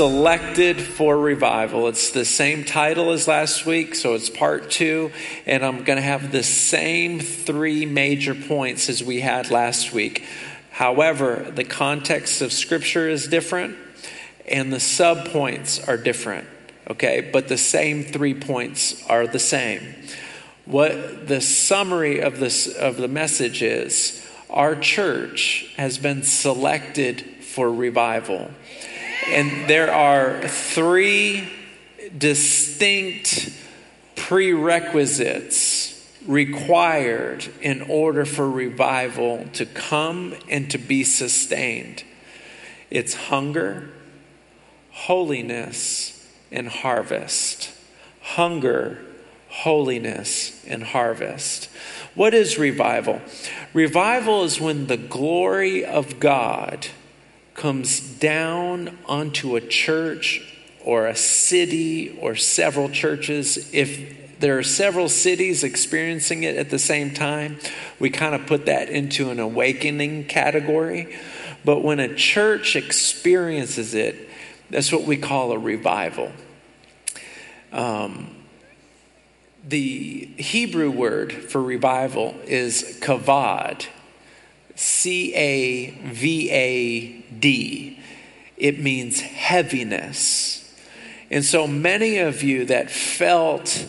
selected for revival. It's the same title as last week, so it's part two, and I'm going to have the same three major points as we had last week. However, the context of Scripture is different, and the subpoints are different, okay? But the same three points are the same. What the summary of, this, of the message is our church has been selected for revival. And there are three distinct prerequisites required in order for revival to come and to be sustained it's hunger, holiness, and harvest. Hunger, holiness, and harvest. What is revival? Revival is when the glory of God comes down onto a church or a city or several churches. If there are several cities experiencing it at the same time, we kind of put that into an awakening category. But when a church experiences it, that's what we call a revival. Um, the Hebrew word for revival is kavod. C A V A D. It means heaviness. And so many of you that felt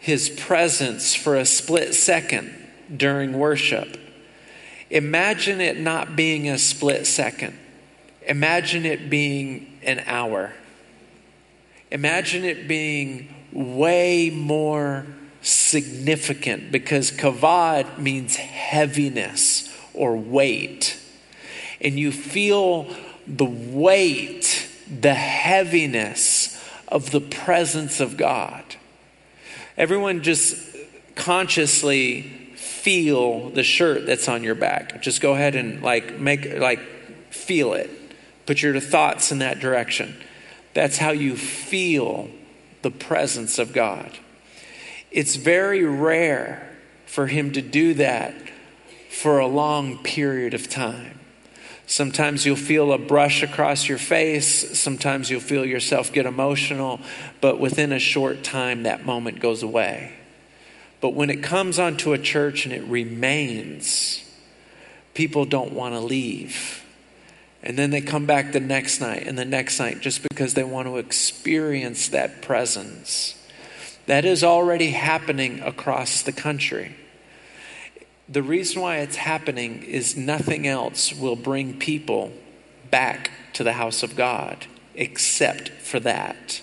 his presence for a split second during worship, imagine it not being a split second. Imagine it being an hour. Imagine it being way more significant because kavod means heaviness or weight, and you feel the weight, the heaviness of the presence of God. Everyone just consciously feel the shirt that's on your back. Just go ahead and like make like feel it. Put your thoughts in that direction. That's how you feel the presence of God. It's very rare for him to do that for a long period of time. Sometimes you'll feel a brush across your face. Sometimes you'll feel yourself get emotional, but within a short time, that moment goes away. But when it comes onto a church and it remains, people don't want to leave. And then they come back the next night and the next night just because they want to experience that presence. That is already happening across the country the reason why it's happening is nothing else will bring people back to the house of God except for that.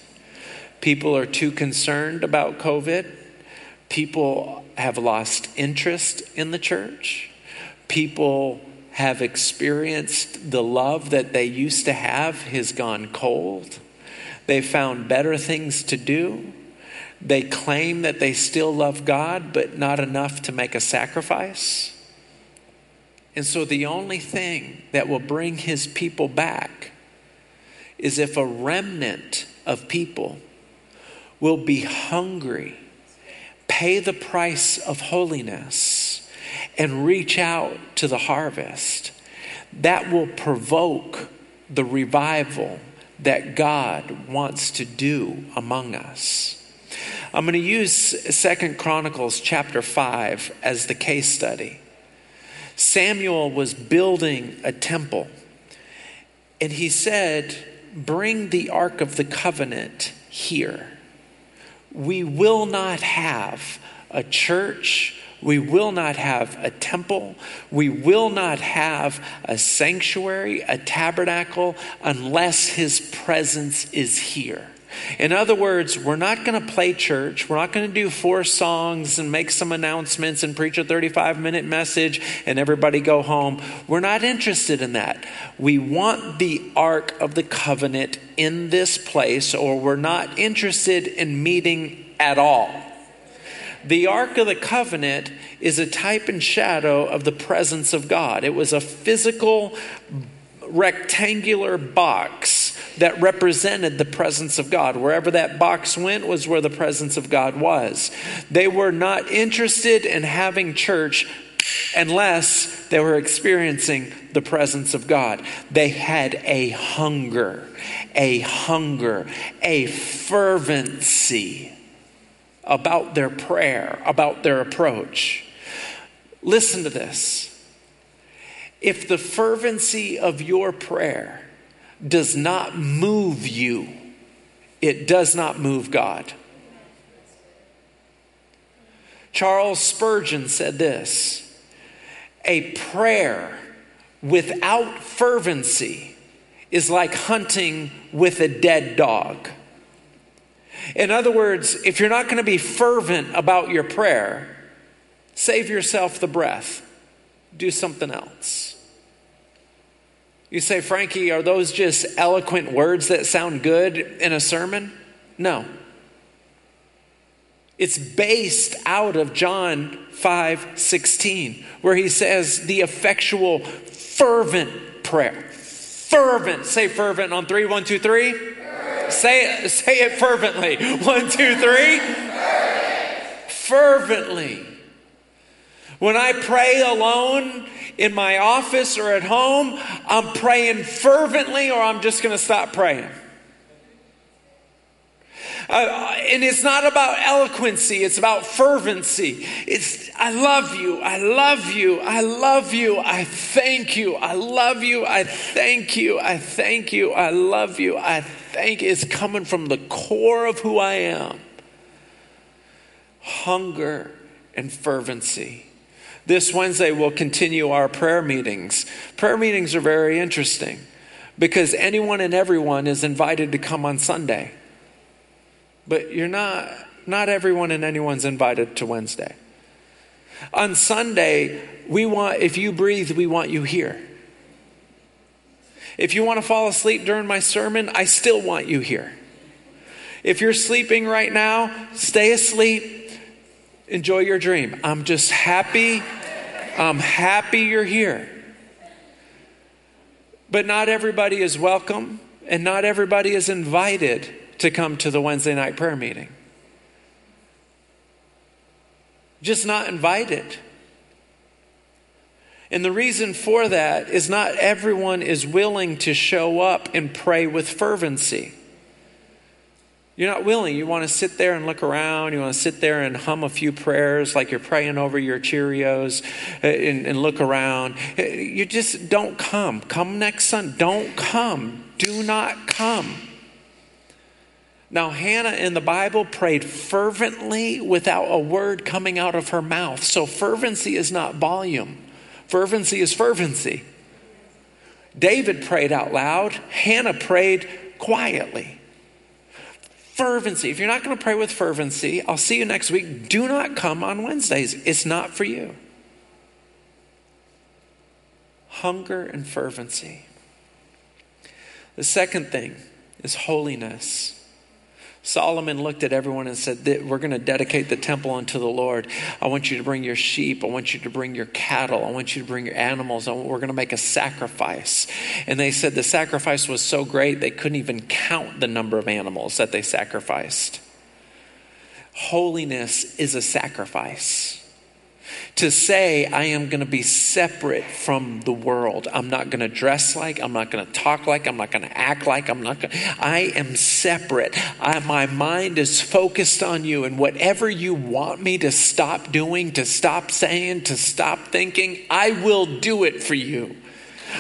People are too concerned about COVID. People have lost interest in the church. People have experienced the love that they used to have has gone cold. They found better things to do. They claim that they still love God, but not enough to make a sacrifice. And so the only thing that will bring his people back is if a remnant of people will be hungry, pay the price of holiness, and reach out to the harvest. That will provoke the revival that God wants to do among us. I'm going to use Second Chronicles chapter 5 as the case study. Samuel was building a temple, and he said, Bring the Ark of the Covenant here. We will not have a church. We will not have a temple. We will not have a sanctuary, a tabernacle, unless his presence is here. In other words, we're not going to play church. We're not going to do four songs and make some announcements and preach a 35 minute message and everybody go home. We're not interested in that. We want the Ark of the Covenant in this place, or we're not interested in meeting at all. The Ark of the Covenant is a type and shadow of the presence of God. It was a physical rectangular box that represented the presence of God. Wherever that box went was where the presence of God was. They were not interested in having church unless they were experiencing the presence of God. They had a hunger, a hunger, a fervency about their prayer, about their approach. Listen to this. If the fervency of your prayer does not move you, it does not move God. Charles Spurgeon said this A prayer without fervency is like hunting with a dead dog. In other words, if you're not going to be fervent about your prayer, save yourself the breath. Do something else. You say, Frankie, are those just eloquent words that sound good in a sermon? No. It's based out of John 5 16, where he says the effectual, fervent prayer. Fervent. Say fervent on three. One, two, three. Say it, say it fervently. One, two, three. Fervently. When I pray alone in my office or at home, I'm praying fervently or I'm just going to stop praying. Uh, and it's not about eloquency, it's about fervency. It's, I love you, I love you, I love you, I thank you, I love you, I thank you, I thank you, I love you, I thank you. It's coming from the core of who I am. Hunger and fervency. This Wednesday, we'll continue our prayer meetings. Prayer meetings are very interesting because anyone and everyone is invited to come on Sunday. But you're not, not everyone and anyone's invited to Wednesday. On Sunday, we want, if you breathe, we want you here. If you want to fall asleep during my sermon, I still want you here. If you're sleeping right now, stay asleep. Enjoy your dream. I'm just happy. I'm happy you're here. But not everybody is welcome, and not everybody is invited to come to the Wednesday night prayer meeting. Just not invited. And the reason for that is not everyone is willing to show up and pray with fervency. You're not willing. You want to sit there and look around. You want to sit there and hum a few prayers like you're praying over your Cheerios uh, and, and look around. Uh, you just don't come. Come next Sunday. Don't come. Do not come. Now, Hannah in the Bible prayed fervently without a word coming out of her mouth. So, fervency is not volume, fervency is fervency. David prayed out loud, Hannah prayed quietly. Fervency. If you're not going to pray with fervency, I'll see you next week. Do not come on Wednesdays, it's not for you. Hunger and fervency. The second thing is holiness. Solomon looked at everyone and said, We're going to dedicate the temple unto the Lord. I want you to bring your sheep. I want you to bring your cattle. I want you to bring your animals. We're going to make a sacrifice. And they said the sacrifice was so great they couldn't even count the number of animals that they sacrificed. Holiness is a sacrifice to say, I am going to be separate from the world. I'm not going to dress like, I'm not going to talk like, I'm not going to act like, I'm not going to. I am separate. I, my mind is focused on you, and whatever you want me to stop doing, to stop saying, to stop thinking, I will do it for you.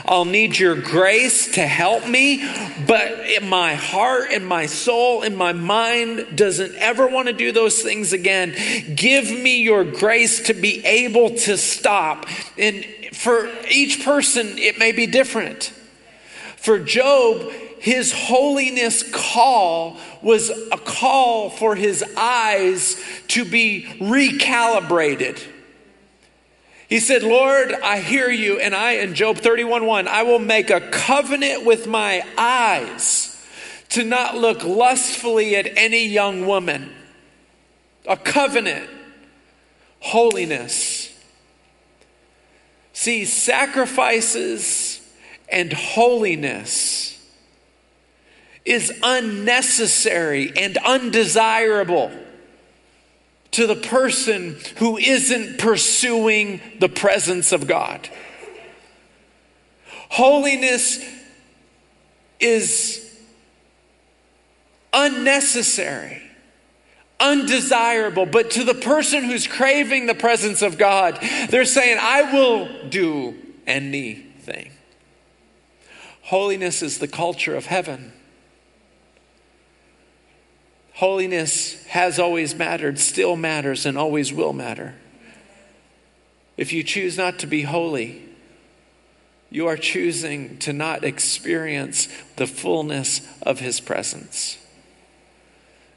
I'll need your grace to help me, but my heart and my soul and my mind doesn't ever want to do those things again. Give me your grace to be able to stop. And for each person, it may be different. For Job, his holiness call was a call for his eyes to be recalibrated. He said, Lord, I hear you, and I, in Job 31 1, I will make a covenant with my eyes to not look lustfully at any young woman. A covenant, holiness. See, sacrifices and holiness is unnecessary and undesirable to the person who isn't pursuing the presence of God. Holiness is unnecessary, undesirable, but to the person who's craving the presence of God, they're saying, I will do anything. Holiness is the culture of heaven. Holiness has always mattered, still matters, and always will matter. If you choose not to be holy, you are choosing to not experience the fullness of His presence.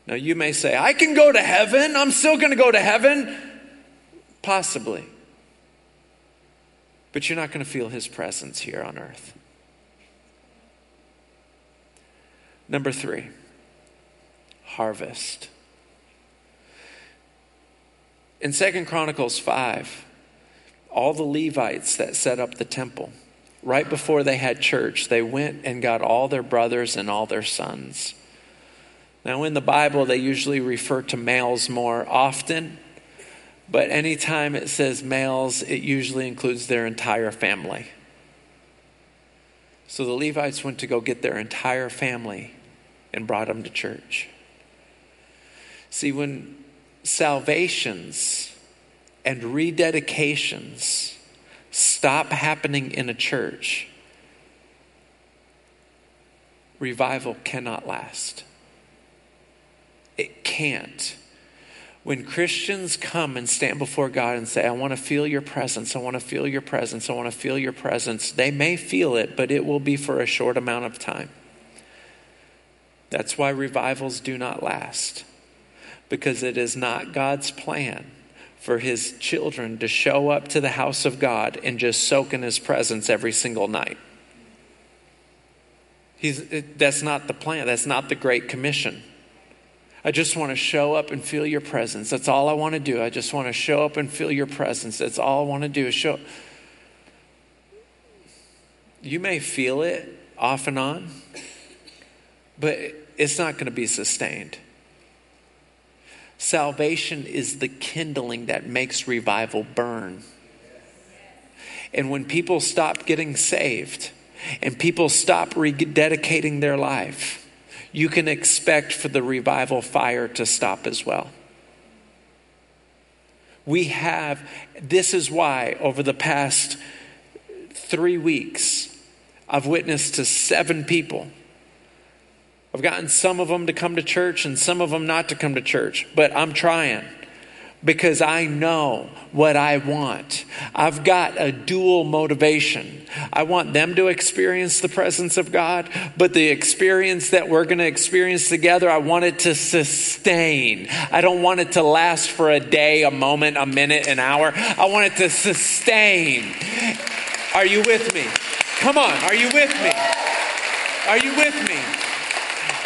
Now, you may say, I can go to heaven. I'm still going to go to heaven. Possibly. But you're not going to feel His presence here on earth. Number three, harvest. In Second Chronicles 5, all the Levites that set up the temple, right before they had church, they went and got all their brothers and all their sons. Now, in the Bible, they usually refer to males more often, but anytime it says males, it usually includes their entire family. So the Levites went to go get their entire family and brought them to church. See, when salvations and rededications stop happening in a church, revival cannot last. It can't. When Christians come and stand before God and say, I want to feel your presence, I want to feel your presence, I want to feel your presence, they may feel it, but it will be for a short amount of time. That's why revivals do not last, because it is not God's plan for his children to show up to the house of God and just soak in his presence every single night. He's, that's not the plan. That's not the Great Commission. I just want to show up and feel your presence. That's all I want to do. I just want to show up and feel your presence. That's all I want to do is show. You may feel it off and on, but it's not going to be sustained. Salvation is the kindling that makes revival burn. And when people stop getting saved and people stop rededicating their life, you can expect for the revival fire to stop as well. We have, this is why over the past three weeks, I've witnessed to seven people I've gotten some of them to come to church and some of them not to come to church, but I'm trying because I know what I want. I've got a dual motivation. I want them to experience the presence of God, but the experience that we're going to experience together, I want it to sustain. I don't want it to last for a day, a moment, a minute, an hour. I want it to sustain. Are you with me? Come on, are you with me? Are you with me?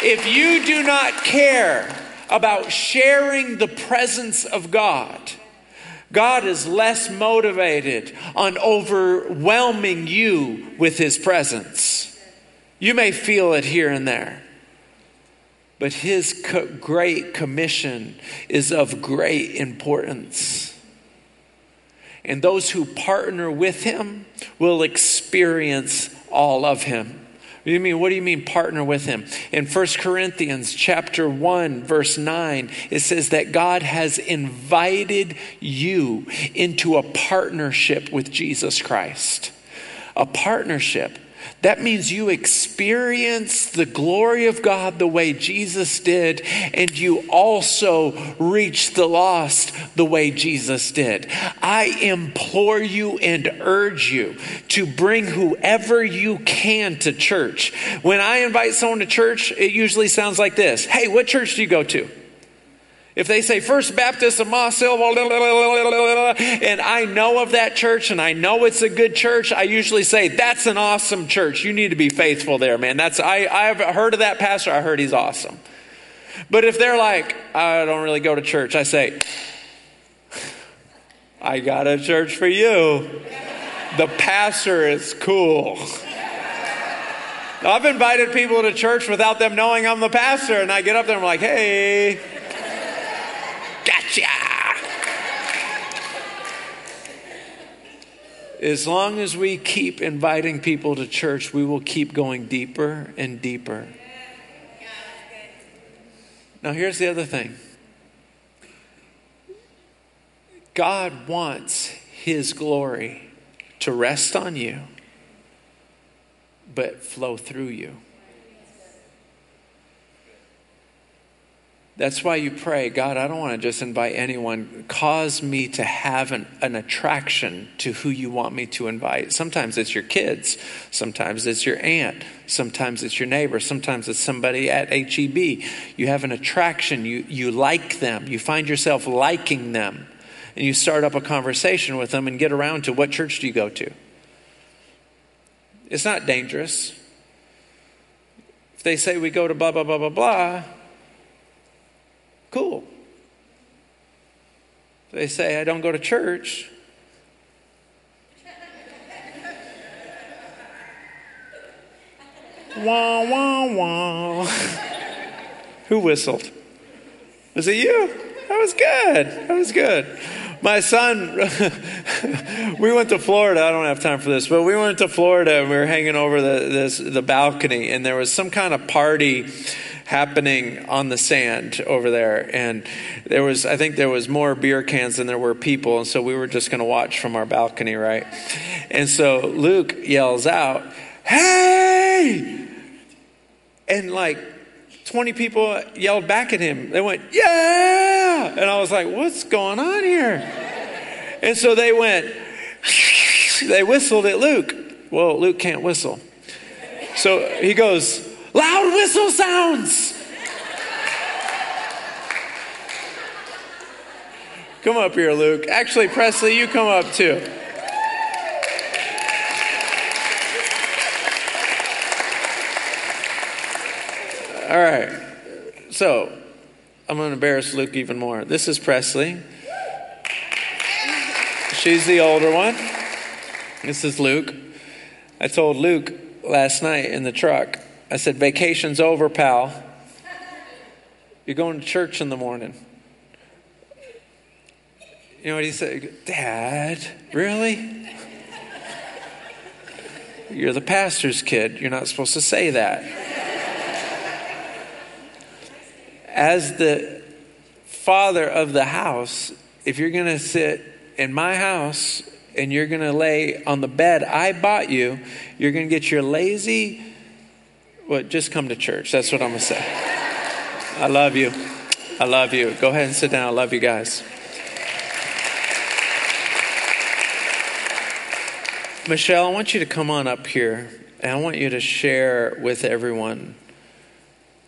If you do not care about sharing the presence of God, God is less motivated on overwhelming you with his presence. You may feel it here and there, but his co- great commission is of great importance. And those who partner with him will experience all of him. You mean what do you mean partner with him? In 1 Corinthians chapter 1 verse 9 it says that God has invited you into a partnership with Jesus Christ. A partnership that means you experience the glory of God the way Jesus did, and you also reach the lost the way Jesus did. I implore you and urge you to bring whoever you can to church. When I invite someone to church, it usually sounds like this Hey, what church do you go to? If they say First Baptist of Moss and I know of that church and I know it's a good church, I usually say, That's an awesome church. You need to be faithful there, man. That's I, I've heard of that pastor, I heard he's awesome. But if they're like, I don't really go to church, I say, I got a church for you. The pastor is cool. I've invited people to church without them knowing I'm the pastor, and I get up there and I'm like, hey, Gotcha! As long as we keep inviting people to church, we will keep going deeper and deeper. Now, here's the other thing God wants His glory to rest on you, but flow through you. That's why you pray, God, I don't want to just invite anyone. Cause me to have an, an, attraction to who you want me to invite. Sometimes it's your kids. Sometimes it's your aunt. Sometimes it's your neighbor. Sometimes it's somebody at HEB. You have an attraction. You, you like them. You find yourself liking them. And you start up a conversation with them and get around to what church do you go to? It's not dangerous. If they say we go to blah, blah, blah, blah, blah, Cool. They say, I don't go to church. wah, wah, wah. Who whistled? Was it you? That was good. That was good. My son, we went to Florida. I don't have time for this, but we went to Florida and we were hanging over the, this, the balcony, and there was some kind of party happening on the sand over there. And there was, I think there was more beer cans than there were people. And so we were just going to watch from our balcony, right? And so Luke yells out, Hey! And like 20 people yelled back at him. They went, Yeah! And I was like, What's going on here? And so they went, They whistled at Luke. Well, Luke can't whistle. So he goes, Loud whistle sounds. Come up here, Luke. Actually, Presley, you come up too. All right. So, I'm going to embarrass Luke even more. This is Presley. She's the older one. This is Luke. I told Luke last night in the truck, I said, Vacation's over, pal. You're going to church in the morning. You know what he said? Dad, really? You're the pastor's kid. You're not supposed to say that. As the father of the house, if you're going to sit in my house and you're going to lay on the bed I bought you, you're going to get your lazy well, just come to church. That's what I'm going to say. I love you. I love you. Go ahead and sit down. I love you guys. Michelle, I want you to come on up here and I want you to share with everyone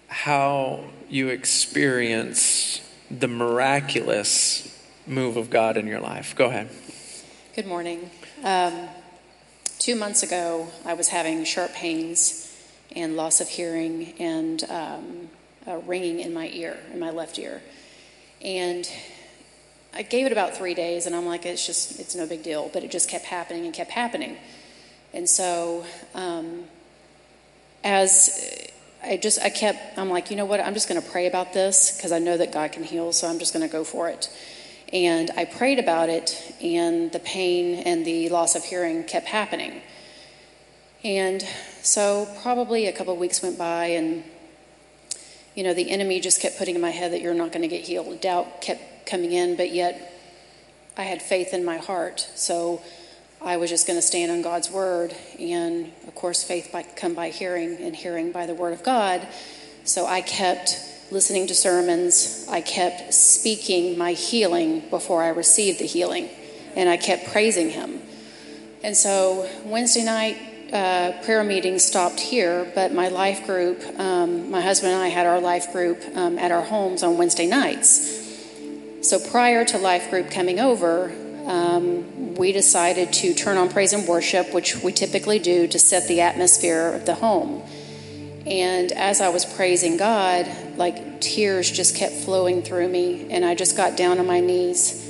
how you experience the miraculous move of God in your life. Go ahead. Good morning. Um, two months ago, I was having sharp pains and loss of hearing and um, ringing in my ear, in my left ear. And I gave it about three days, and I'm like, it's just, it's no big deal. But it just kept happening and kept happening. And so, um, as I just, I kept, I'm like, you know what, I'm just going to pray about this because I know that God can heal, so I'm just going to go for it. And I prayed about it, and the pain and the loss of hearing kept happening. And so, probably a couple weeks went by, and you know, the enemy just kept putting in my head that you're not going to get healed. Doubt kept coming in, but yet I had faith in my heart. So, I was just going to stand on God's word. And of course, faith by, come by hearing, and hearing by the word of God. So, I kept listening to sermons. I kept speaking my healing before I received the healing. And I kept praising Him. And so, Wednesday night, uh, prayer meeting stopped here, but my life group, um, my husband and I had our life group um, at our homes on Wednesday nights. So prior to life group coming over, um, we decided to turn on praise and worship, which we typically do to set the atmosphere of the home. And as I was praising God, like tears just kept flowing through me, and I just got down on my knees.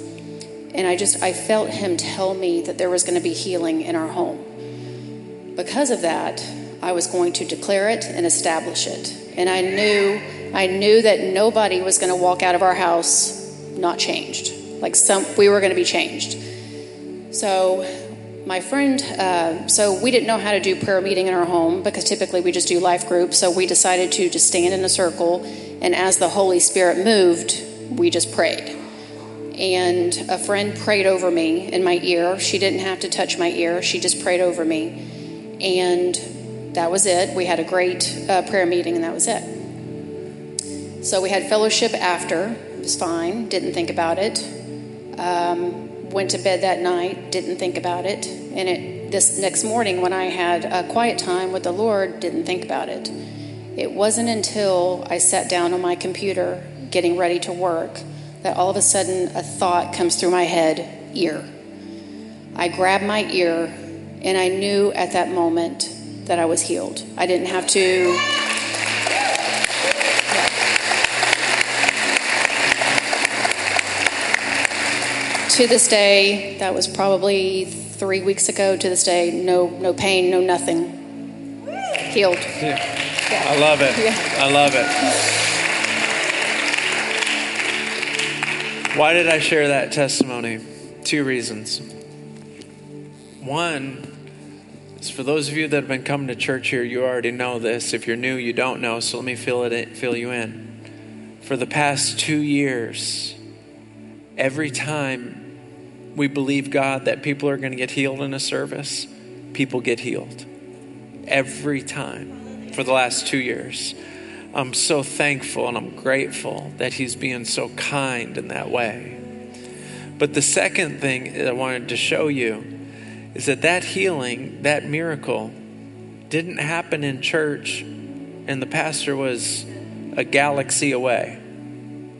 And I just, I felt Him tell me that there was going to be healing in our home. Because of that, I was going to declare it and establish it. And I knew I knew that nobody was going to walk out of our house not changed. Like some we were going to be changed. So my friend, uh, so we didn't know how to do prayer meeting in our home because typically we just do life group. So we decided to just stand in a circle, and as the Holy Spirit moved, we just prayed. And a friend prayed over me in my ear. She didn't have to touch my ear, she just prayed over me. And that was it. We had a great uh, prayer meeting, and that was it. So we had fellowship after. It was fine, didn't think about it. Um, went to bed that night, didn't think about it, and it, this next morning when I had a quiet time with the Lord, didn't think about it. It wasn't until I sat down on my computer getting ready to work that all of a sudden a thought comes through my head ear. I grab my ear and I knew at that moment that I was healed. I didn't have to to this day, that was probably three weeks ago. To this day, no, no pain, no nothing. Healed. Yeah. Yeah. I love it. I love it. Why did I share that testimony? Two reasons. One for those of you that have been coming to church here, you already know this. If you're new, you don't know. So let me fill it in, fill you in. For the past two years, every time we believe God that people are going to get healed in a service, people get healed every time for the last two years. I'm so thankful and I'm grateful that He's being so kind in that way. But the second thing that I wanted to show you is that that healing, that miracle, didn't happen in church and the pastor was a galaxy away.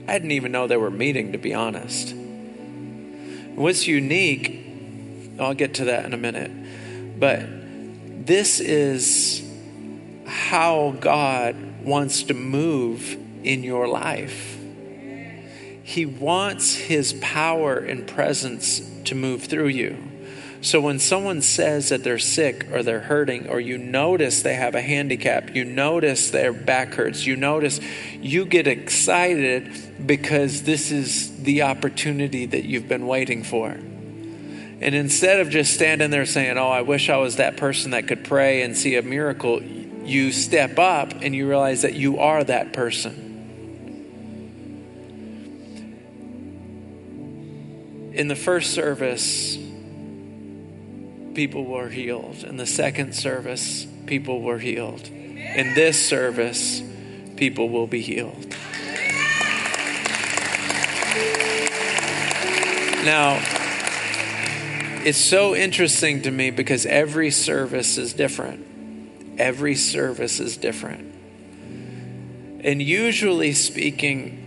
I didn't even know they were meeting, to be honest. What's unique, I'll get to that in a minute, but this is how God wants to move in your life. He wants His power and presence to move through you. So when someone says that they're sick or they're hurting, or you notice they have a handicap, you notice their back hurts, you notice you get excited because this is the opportunity that you've been waiting for. And instead of just standing there saying, Oh, I wish I was that person that could pray and see a miracle, you step up and you realize that you are that person. In the first service, people were healed. In the second service, people were healed. In this service, people will be healed. Now, it's so interesting to me because every service is different. Every service is different. And usually speaking,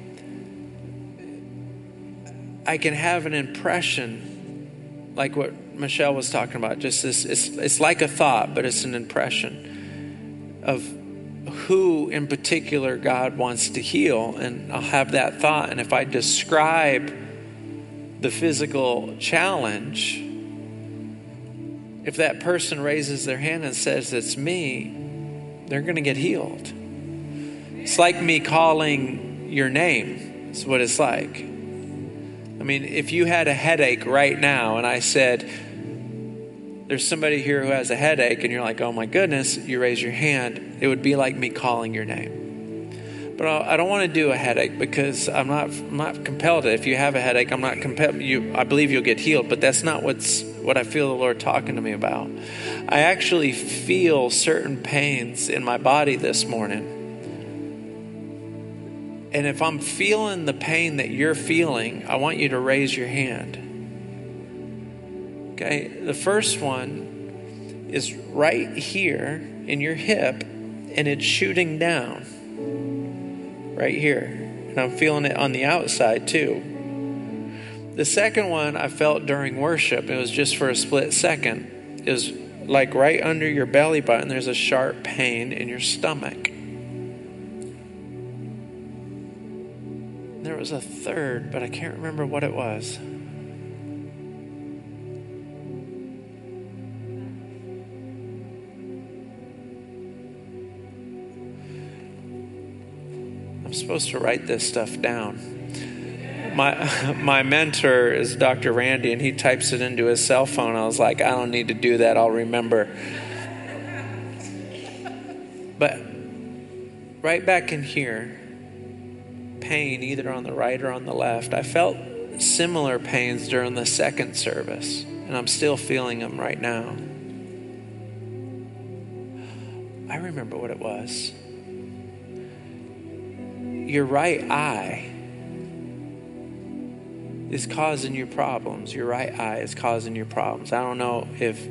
I can have an impression, like what Michelle was talking about. Just this, it's, it's like a thought, but it's an impression of who in particular God wants to heal. And I'll have that thought. And if I describe the physical challenge, if that person raises their hand and says, It's me, they're going to get healed. It's like me calling your name, is what it's like. I mean, if you had a headache right now and I said, there's somebody here who has a headache and you're like, oh my goodness, you raise your hand, it would be like me calling your name. But I don't want to do a headache because I'm not, I'm not compelled to. If you have a headache, I'm not compelled. You, I believe you'll get healed, but that's not what's what I feel the Lord talking to me about. I actually feel certain pains in my body this morning. And if I'm feeling the pain that you're feeling, I want you to raise your hand. Okay, the first one is right here in your hip, and it's shooting down right here. And I'm feeling it on the outside too. The second one I felt during worship, it was just for a split second, is like right under your belly button, there's a sharp pain in your stomach. There was a third, but I can't remember what it was. Supposed to write this stuff down. my my mentor is Dr. Randy, and he types it into his cell phone. I was like, I don't need to do that. I'll remember. But right back in here, pain either on the right or on the left. I felt similar pains during the second service, and I'm still feeling them right now. I remember what it was. Your right eye is causing you problems. Your right eye is causing you problems. I don't know if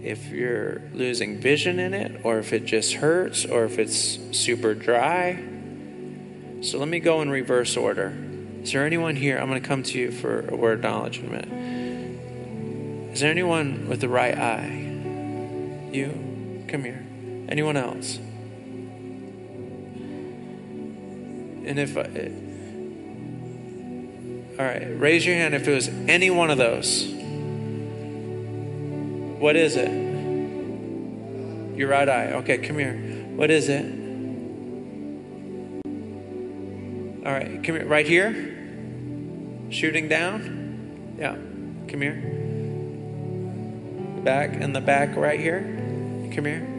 if you're losing vision in it or if it just hurts or if it's super dry. So let me go in reverse order. Is there anyone here? I'm going to come to you for a word of knowledge in a minute. Is there anyone with the right eye? You? Come here. Anyone else? And if I, all right, raise your hand if it was any one of those. What is it? Your right eye. Okay, come here. What is it? All right, come here. Right here? Shooting down? Yeah. Come here. Back in the back right here. Come here.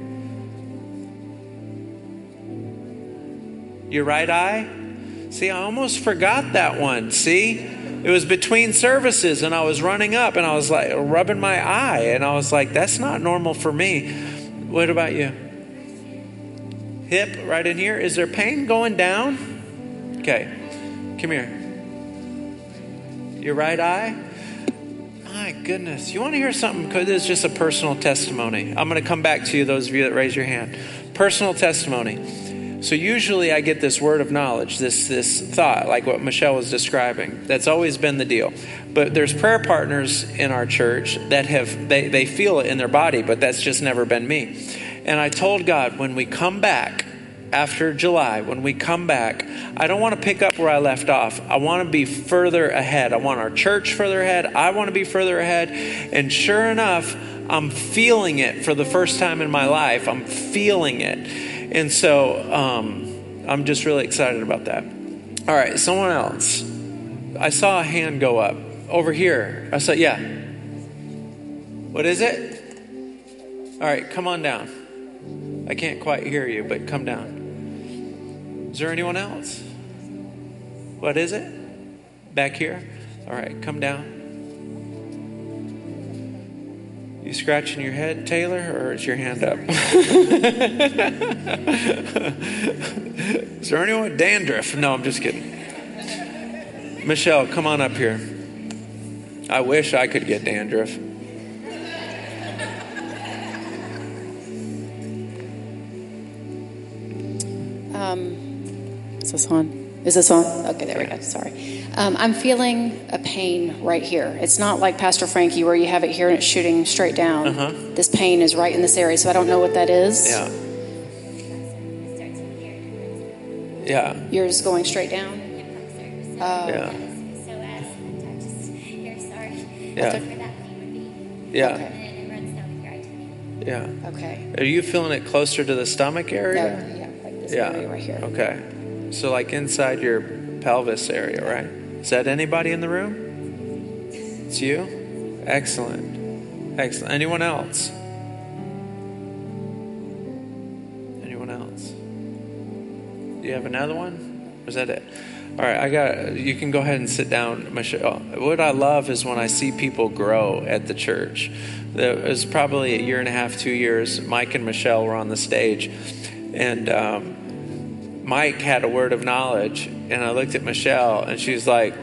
Your right eye? See, I almost forgot that one. See? It was between services and I was running up and I was like rubbing my eye and I was like, that's not normal for me. What about you? Hip right in here. Is there pain going down? Okay. Come here. Your right eye? My goodness. You want to hear something? This is just a personal testimony. I'm going to come back to you, those of you that raise your hand. Personal testimony. So usually I get this word of knowledge, this this thought, like what Michelle was describing. That's always been the deal. But there's prayer partners in our church that have they, they feel it in their body, but that's just never been me. And I told God when we come back after July, when we come back, I don't want to pick up where I left off. I want to be further ahead. I want our church further ahead. I want to be further ahead. And sure enough, I'm feeling it for the first time in my life. I'm feeling it. And so um, I'm just really excited about that. All right, someone else. I saw a hand go up over here. I said, yeah. What is it? All right, come on down. I can't quite hear you, but come down. Is there anyone else? What is it? Back here? All right, come down. You scratching your head, Taylor, or is your hand up? is there anyone dandruff? No, I'm just kidding. Michelle, come on up here. I wish I could get dandruff. Um, is this? Is this on? Okay, there we go. Sorry. Um, I'm feeling a pain right here. It's not like Pastor Frankie where you have it here and it's shooting straight down. Uh-huh. This pain is right in this area, so I don't know what that is. Yeah. Yeah. Yours going straight down? Oh. Yeah. Yeah. Yeah. Okay. Yeah. Okay. Are you feeling it closer to the stomach area? No, yeah, like this Yeah. area right here. Okay. So, like inside your pelvis area, right? Is that anybody in the room? It's you? Excellent. Excellent. Anyone else? Anyone else? Do you have another one? Or is that it? All right, I got. You can go ahead and sit down, Michelle. What I love is when I see people grow at the church. It was probably a year and a half, two years. Mike and Michelle were on the stage, and um, Mike had a word of knowledge, and I looked at Michelle, and she's like,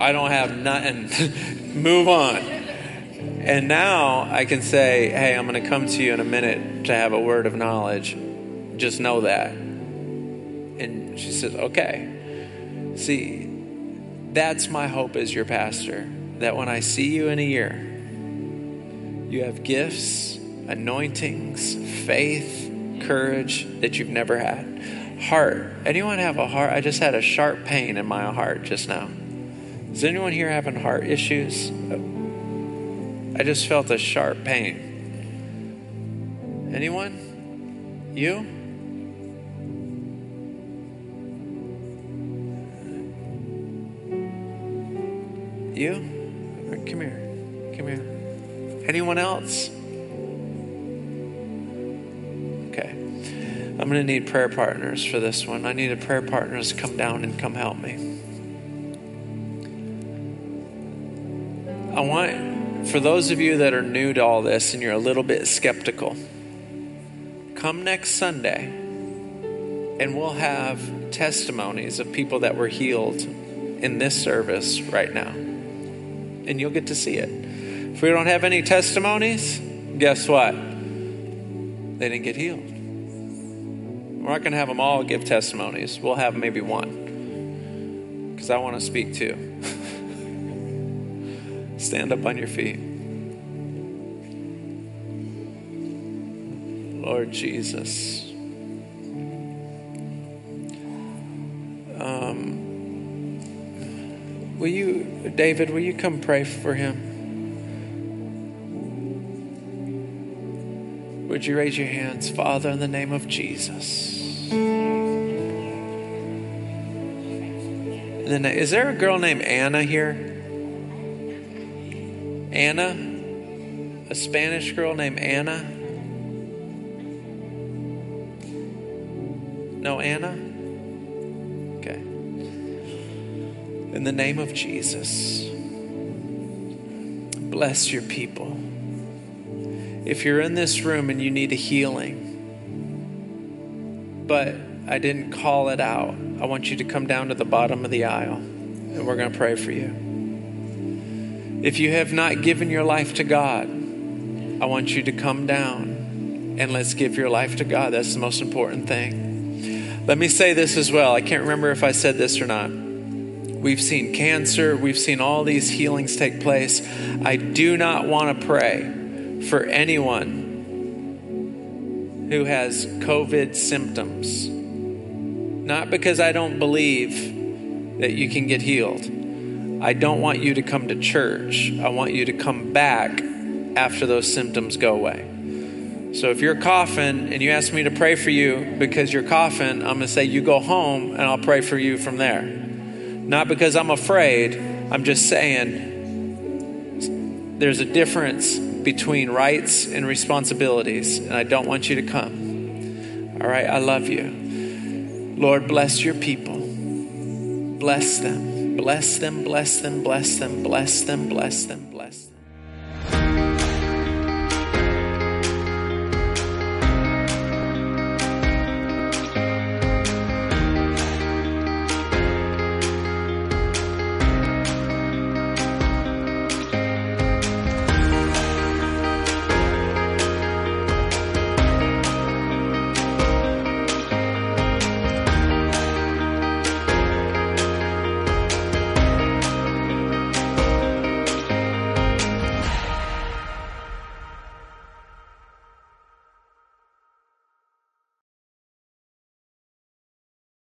"I don't have nothing. Move on." And now I can say, "Hey, I'm going to come to you in a minute to have a word of knowledge. Just know that." And she said, Okay. See, that's my hope as your pastor that when I see you in a year, you have gifts, anointings, faith, courage that you've never had. Heart. Anyone have a heart? I just had a sharp pain in my heart just now. Is anyone here having heart issues? I just felt a sharp pain. Anyone? You? You? Come here. Come here. Anyone else? I'm going to need prayer partners for this one. I need a prayer partner to come down and come help me. I want, for those of you that are new to all this and you're a little bit skeptical, come next Sunday and we'll have testimonies of people that were healed in this service right now. And you'll get to see it. If we don't have any testimonies, guess what? They didn't get healed. We're not going to have them all give testimonies. We'll have maybe one. Because I want to speak too. Stand up on your feet. Lord Jesus. Um, will you, David, will you come pray for him? Would you raise your hands, Father, in the name of Jesus? Then, is there a girl named Anna here? Anna, a Spanish girl named Anna. No, Anna? Okay. In the name of Jesus, bless your people. If you're in this room and you need a healing, but I didn't call it out, I want you to come down to the bottom of the aisle and we're going to pray for you. If you have not given your life to God, I want you to come down and let's give your life to God. That's the most important thing. Let me say this as well. I can't remember if I said this or not. We've seen cancer, we've seen all these healings take place. I do not want to pray for anyone who has COVID symptoms. Not because I don't believe that you can get healed I don't want you to come to church. I want you to come back after those symptoms go away. So if you're coughing and you ask me to pray for you because you're coughing, I'm going to say you go home and I'll pray for you from there. Not because I'm afraid, I'm just saying there's a difference between rights and responsibilities, and I don't want you to come. All right, I love you. Lord, bless your people. Bless them. Bless them, bless them, bless them, bless them, bless them.